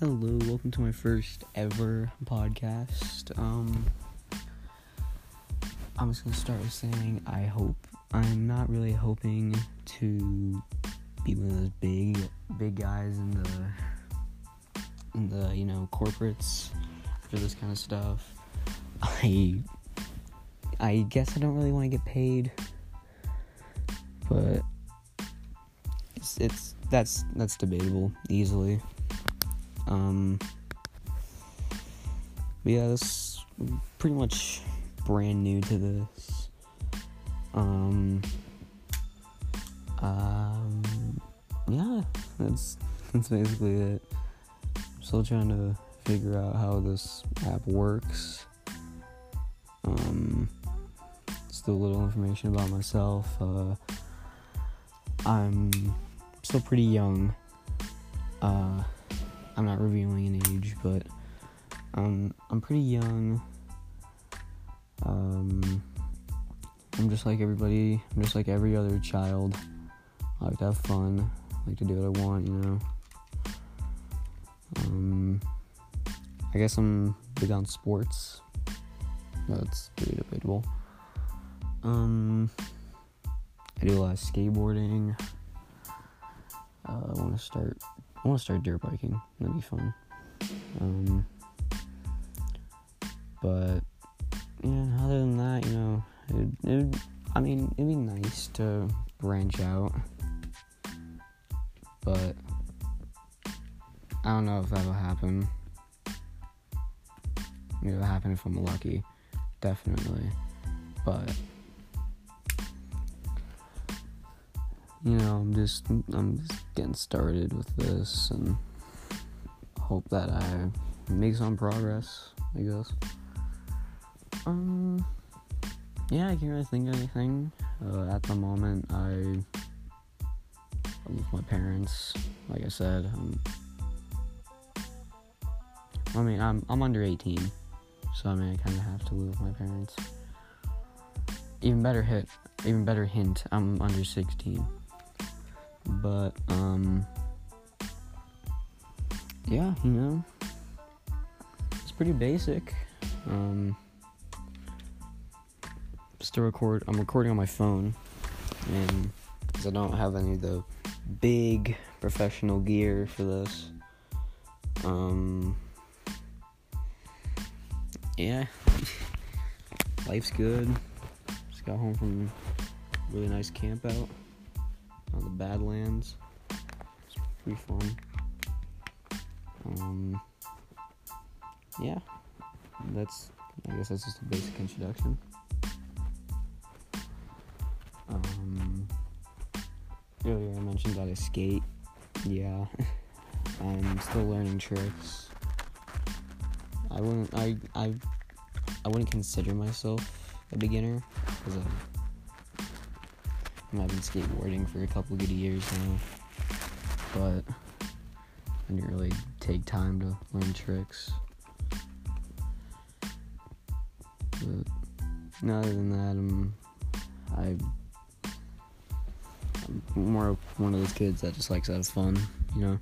Hello, welcome to my first ever podcast. Um, I'm just gonna start with saying I hope. I'm not really hoping to be one of those big, big guys in the, in the you know corporates for this kind of stuff. I, I guess I don't really want to get paid, but it's it's that's that's debatable easily. Um, yeah, this pretty much brand new to this. Um, um, yeah, that's that's basically it. I'm still trying to figure out how this app works. Um, still a little information about myself. Uh, I'm still pretty young. Uh, I'm not revealing an age, but um, I'm pretty young. Um, I'm just like everybody. I'm just like every other child. I like to have fun. I like to do what I want, you know. Um, I guess I'm big on sports. That's pretty debatable. Um, I do a lot of skateboarding. Uh, I want to start I want to start dirt biking. That'd be fun. Um, but yeah, other than that, you know, it, it, I mean, it'd be nice to branch out, but I don't know if that'll happen. It'll happen if I'm lucky, definitely. But you know, I'm just I'm just getting started with this and hope that I make some progress, I guess. Um yeah, I can't really think of anything. Uh, at the moment I live with my parents, like I said. Um, I mean I'm I'm under eighteen. So I mean I kinda have to live with my parents. Even better hit even better hint, I'm under sixteen but um yeah you know it's pretty basic. Um to record i'm recording on my phone and because i don't have any of the big professional gear for this um yeah life's good. Just got home from a really nice camp out Badlands. It's pretty fun. Um, yeah, that's I guess that's just a basic introduction. Um, earlier I mentioned that I skate. Yeah, I'm still learning tricks. I wouldn't I I I wouldn't consider myself a beginner because I I've been skateboarding for a couple good years now, but I didn't really take time to learn tricks. But other than that, I'm I I'm more of one of those kids that just likes to have fun, you know.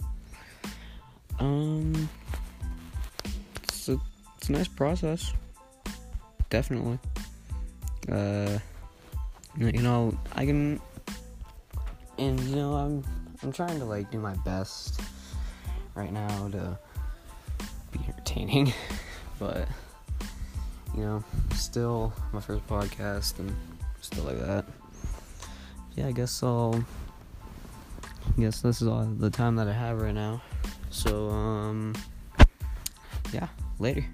Um, it's a it's a nice process, definitely. Uh you know, I can, and you know, I'm I'm trying to like do my best right now to be entertaining, but you know, still my first podcast and still like that. Yeah, I guess I'll. I guess this is all the time that I have right now. So, um, yeah, later.